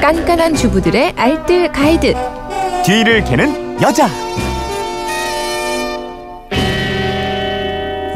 깐깐한 주부들의 알뜰 가이드. 뒤를 캐는 여자.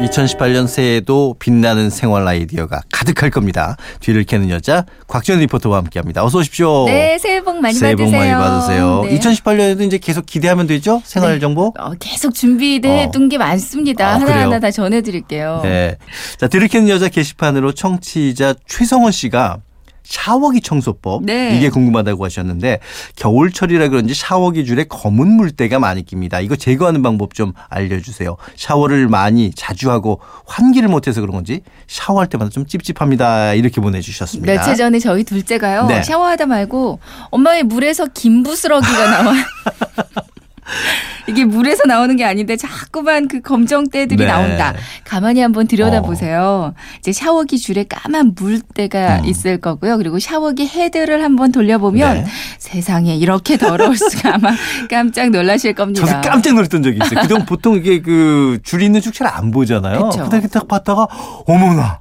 2018년 새해에도 빛나는 생활 아이디어가 가득할 겁니다. 뒤를 캐는 여자 곽지연 리포터와 함께합니다. 어서 오십시오. 네, 새해 복 많이 새해 받으세요. 복 많이 받으세요. 네. 2018년에도 이제 계속 기대하면 되죠? 생활 네. 정보. 어, 계속 준비된 게 많습니다. 아, 하나하나 그래요? 다 전해드릴게요. 네. 자, 뒤를 캐는 여자 게시판으로 청취자 최성원 씨가 샤워기 청소법 네. 이게 궁금하다고 하셨는데 겨울철이라 그런지 샤워기 줄에 검은 물때가 많이 낍니다. 이거 제거하는 방법 좀 알려주세요. 샤워를 많이 자주 하고 환기를 못해서 그런 건지 샤워할 때마다 좀 찝찝합니다. 이렇게 보내주셨습니다. 며칠 전에 저희 둘째가요 네. 샤워하다 말고 엄마의 물에서 김 부스러기가 나와. 이게 물에서 나오는 게 아닌데 자꾸만 그 검정때들이 네. 나온다. 가만히 한번 들여다보세요. 이제 샤워기 줄에 까만 물때가 음. 있을 거고요. 그리고 샤워기 헤드를 한번 돌려보면 네. 세상에 이렇게 더러울 수가 아마 깜짝 놀라실 겁니다. 저도 깜짝 놀랐던 적이 있어요. 그동안 보통 이게 그 줄이 있는 축제를 안 보잖아요. 이렇게 딱 봤다가 어머나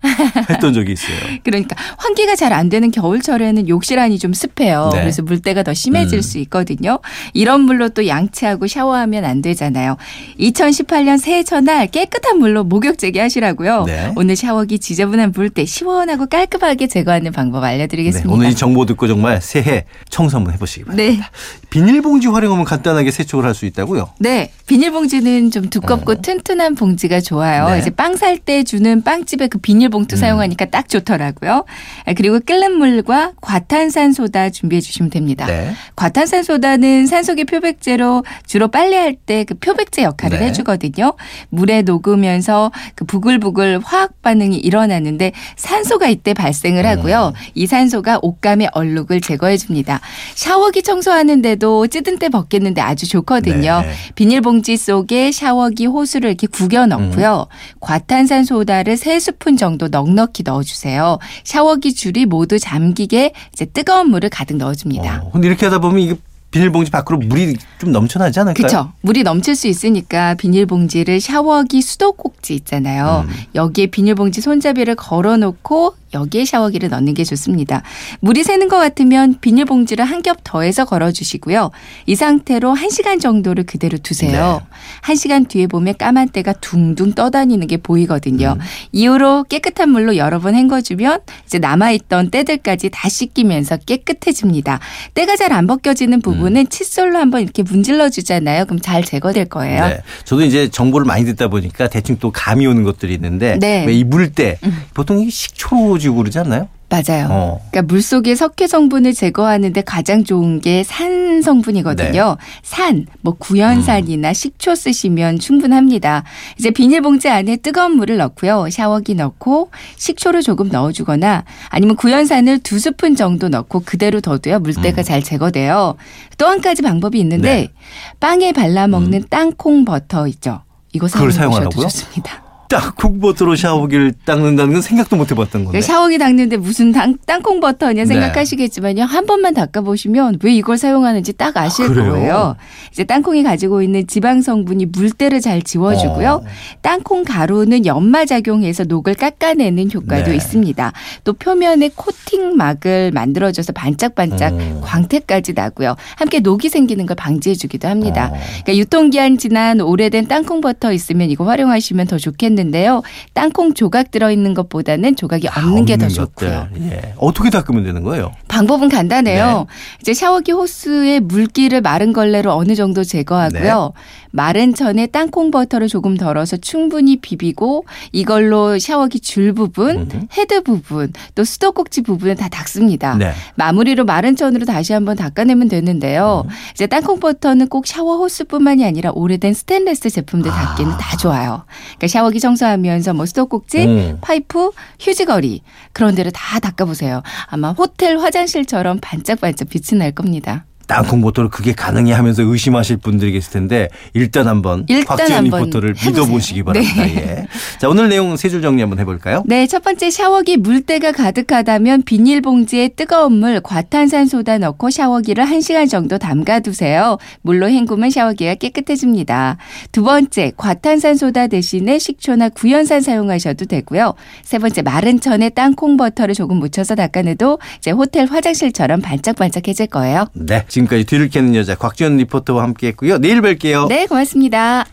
했던 적이 있어요. 그러니까 환기가 잘 안 되는 겨울철에는 욕실 안이 좀 습해요. 네. 그래서 물때가 더 심해질 음. 수 있거든요. 이런 물로 또 양치하고 샤워하면 안 되잖아요. 2018년 새해 첫날 깨끗한 물로 목욕 제기 하시라고요. 네. 오늘 샤워기 지저분한 물 때 시원하고 깔끔하게 제거하는 방법 네, 알려드리겠습니다. 오늘 이 정보 듣고 정말 새해 청소 한번 해보시기 바랍니다. 네. 비닐봉지 활용하면 간단하게 세척을 할 수 있다고요? 네. 비닐봉지는 좀 두껍고 튼튼한 봉지가 좋아요. 네. 이제 빵 살 때 주는 빵집에 그 비닐봉투 음. 사용하니까 딱 좋더라고요. 아, 그리고 끓는 물과 과탄산소다 준비해 주시면 됩니다. 네. 과탄산소다는 산소계 표백제로 주로 빨래 할 때 그 표백제 역할을 네. 해주거든요. 물에 녹으면서 그 부글부글 화학 반응이 일어나는데 산소가 이때 발생을 하고요. 음. 이 산소가 옷감의 얼룩을 제거해 줍니다. 샤워기 청소하는데도 찌든 때 벗겠는데 아주 좋거든요. 네. 비닐봉지 속에 샤워기 호스를 이렇게 구겨 넣고요. 음. 과탄산 소다를 세 스푼 정도 넉넉히 넣어주세요. 샤워기 줄이 모두 잠기게 이제 뜨거운 물을 가득 넣어줍니다. 어, 근데 이렇게 하다 보면 이게 비닐봉지 밖으로 물이 좀 넘쳐나지 않을까요? 그렇죠. 물이 넘칠 수 있으니까 비닐봉지를 샤워기 수도꼭지 있잖아요. 음. 여기에 비닐봉지 손잡이를 걸어놓고 여기에 샤워기를 넣는 게 좋습니다. 물이 새는 것 같으면 비닐봉지를 한 겹 더해서 걸어주시고요. 이 상태로 1시간 정도를 그대로 두세요. 네. 한 1시간 뒤에 보면 까만 때가 둥둥 떠다니는 게 보이거든요. 음. 이후로 깨끗한 물로 여러 번 헹궈주면 이제 남아있던 때들까지 다 씻기면서 깨끗해집니다. 때가 잘 안 벗겨지는 부분은 칫솔로 한번 이렇게 문질러 주잖아요. 그럼 잘 제거될 거예요. 네. 저도 이제 정보를 많이 듣다 보니까 대충 또 감이 오는 것들이 있는데 네. 왜이 물때 보통 이게 식초 로 지고 그러지 않나요? 맞아요. 어. 그러니까 물 속의 석회 성분을 제거하는데 가장 좋은 게 산 성분이거든요. 네. 산, 뭐 구연산이나 음. 식초 쓰시면 충분합니다. 이제 비닐봉지 안에 뜨거운 물을 넣고요. 샤워기 넣고 식초를 조금 넣어주거나 아니면 구연산을 두 스푼 정도 넣고 그대로 둬도요. 물때가 음. 잘 제거돼요. 또 한 가지 방법이 있는데 네. 빵에 발라 먹는 땅콩 버터 있죠. 이거 사용하셔도? 좋습니다. 딱 콩버터로 샤워기를 닦는다는 건 생각도 못 해봤던 건데. 그 샤워기 닦는데 무슨 땅, 땅콩 버터냐 네. 생각하시겠지만요. 한 번만 닦아보시면 왜 이걸 사용하는지 딱 아실 아? 거예요. 이제 땅콩이 가지고 있는 지방 성분이 물때를 잘 지워주고요. 어. 땅콩 가루는 연마작용해서 녹을 깎아내는 효과도 네. 있습니다. 또 표면에 코팅막을 만들어줘서 반짝반짝 음. 광택까지 나고요. 함께 녹이 생기는 걸 방지해주기도 합니다. 어. 그러니까 유통기한 지난 오래된 땅콩 버터 있으면 이거 활용하시면 더 좋겠는데 요. 땅콩 조각 들어있는 것보다는 조각이 없는 게더 없는 좋고요. 예. 어떻게 닦으면 되는 거예요? 방법은 네. 간단해요. 이제 샤워기 호스의 물기를 마른 걸레로 어느 정도 제거하고요. 네. 마른 천에 땅콩 버터를 조금 덜어서 충분히 비비고 이걸로 샤워기 줄 부분, 음흠. 헤드 부분, 또 수도꼭지 부분을 다 닦습니다. 네. 마무리로 마른 천으로 다시 한번 닦아내면 되는데요. 음. 이제 땅콩 버터는 꼭 샤워 호스뿐만이 아니라 오래된 스테인레스 제품들 아. 닦기는 다 좋아요. 그러니까 샤워기 청소하면서 뭐 수도꼭지, 음. 파이프, 휴지걸이 그런 데를 다 닦아보세요. 아마 호텔 화장실처럼 반짝반짝 빛이 날 겁니다. 땅콩 버터로 그게 가능해 하면서 의심하실 분들이 계실 텐데 일단 한번 일단 곽지연 리포터를. 믿어보시기 바랍니다. 네. 예. 자 오늘 내용 세 줄 정리 한번 해볼까요? 네, 첫 번째 샤워기 물때가 가득하다면 비닐봉지에 뜨거운 물, 과탄산소다 넣고 샤워기를 1시간 정도 담가두세요. 물로 헹구면 샤워기가 깨끗해집니다. 두 번째, 과탄산소다 대신에 식초나 구연산 사용하셔도 되고요. 세 번째, 마른 천에 땅콩 버터를 조금 묻혀서 닦아내도 이제 호텔 화장실처럼 반짝반짝해질 거예요. 네 지금까지 뒤를 캐는 여자 곽지연 리포터와 함께했고요. 내일 뵐게요. 네, 고맙습니다.